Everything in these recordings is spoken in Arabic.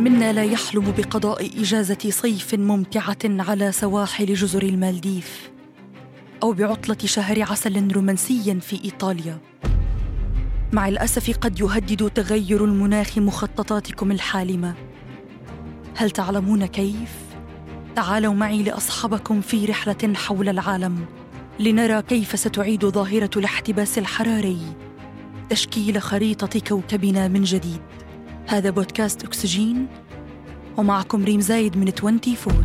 منا لا يحلم بقضاء إجازة صيف ممتعة على سواحل جزر المالديف أو بعطلة شهر عسل رومانسي في إيطاليا. مع الأسف قد يهدد تغير المناخ مخططاتكم الحالمة. هل تعلمون كيف؟ تعالوا معي لاصحبكم في رحلة حول العالم لنرى كيف ستعيد ظاهرة الاحتباس الحراري تشكيل خريطة كوكبنا من جديد. هذا بودكاست أكسجين ومعكم ريم زايد من 24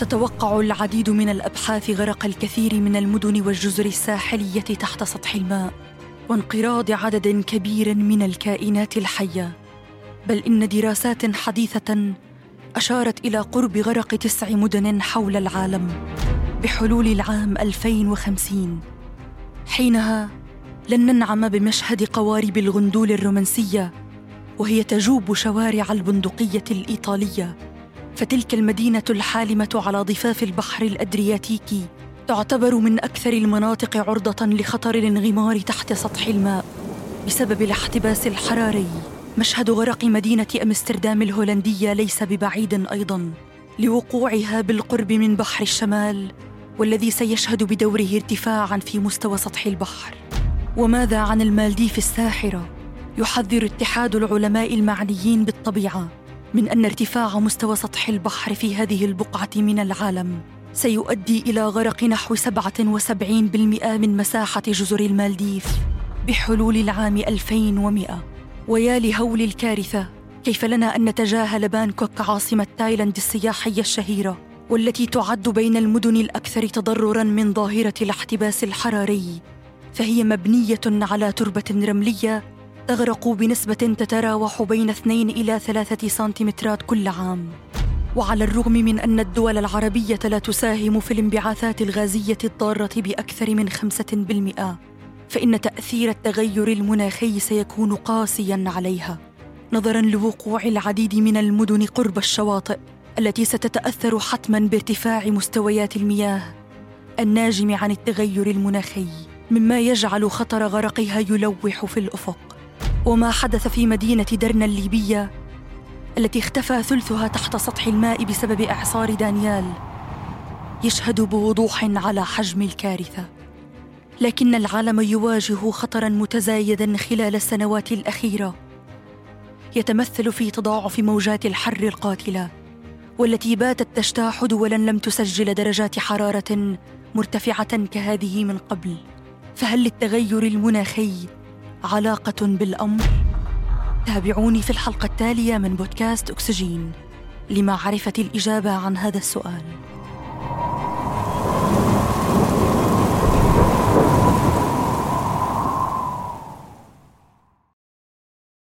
تتوقع العديد من الأبحاث غرق الكثير من المدن والجزر الساحلية تحت سطح الماء وانقراض عدد كبير من الكائنات الحية. بل إن دراسات حديثة أشارت إلى قرب غرق تسع مدن حول العالم بحلول العام 2050 حينها لن ننعم بمشهد قوارب الغندول الرومانسية وهي تجوب شوارع البندقية الإيطالية. فتلك المدينة الحالمة على ضفاف البحر الادرياتيكي تعتبر من أكثر المناطق عرضة لخطر الانغمار تحت سطح الماء بسبب الاحتباس الحراري. مشهد غرق مدينة أمستردام الهولندية ليس ببعيد أيضا لوقوعها بالقرب من بحر الشمال والذي سيشهد بدوره ارتفاعا في مستوى سطح البحر. وماذا عن المالديف الساحرة؟ يحذر اتحاد العلماء المعنيين بالطبيعة من أن ارتفاع مستوى سطح البحر في هذه البقعة من العالم سيؤدي إلى غرق نحو 77% من مساحة جزر المالديف بحلول العام 2100 ويا لهول الكارثة كيف لنا أن نتجاهل بانكوك عاصمة تايلاند السياحية الشهيرة؟ والتي تعد بين المدن الأكثر تضررا من ظاهرة الاحتباس الحراري فهي مبنية على تربة رملية تغرق بنسبة تتراوح بين 2 إلى 3 سنتيمترات كل عام. وعلى الرغم من أن الدول العربية لا تساهم في الانبعاثات الغازية الضارة بأكثر من 5% فإن تأثير التغير المناخي سيكون قاسيا عليها نظرا لوقوع العديد من المدن قرب الشواطئ. التي ستتأثر حتما بارتفاع مستويات المياه الناجم عن التغير المناخي مما يجعل خطر غرقها يلوح في الأفق. وما حدث في مدينة درنا الليبية التي اختفى ثلثها تحت سطح الماء بسبب إعصار دانيال يشهد بوضوح على حجم الكارثة. لكن العالم يواجه خطرا متزايدا خلال السنوات الأخيرة يتمثل في تضاعف موجات الحر القاتلة. والتي باتت تجتاح دولا لم تسجل درجات حرارة مرتفعة كهذه من قبل. فهل للتغير المناخي علاقة بالأمر؟ تابعوني في الحلقة التالية من بودكاست أكسجين لمعرفة الإجابة عن هذا السؤال.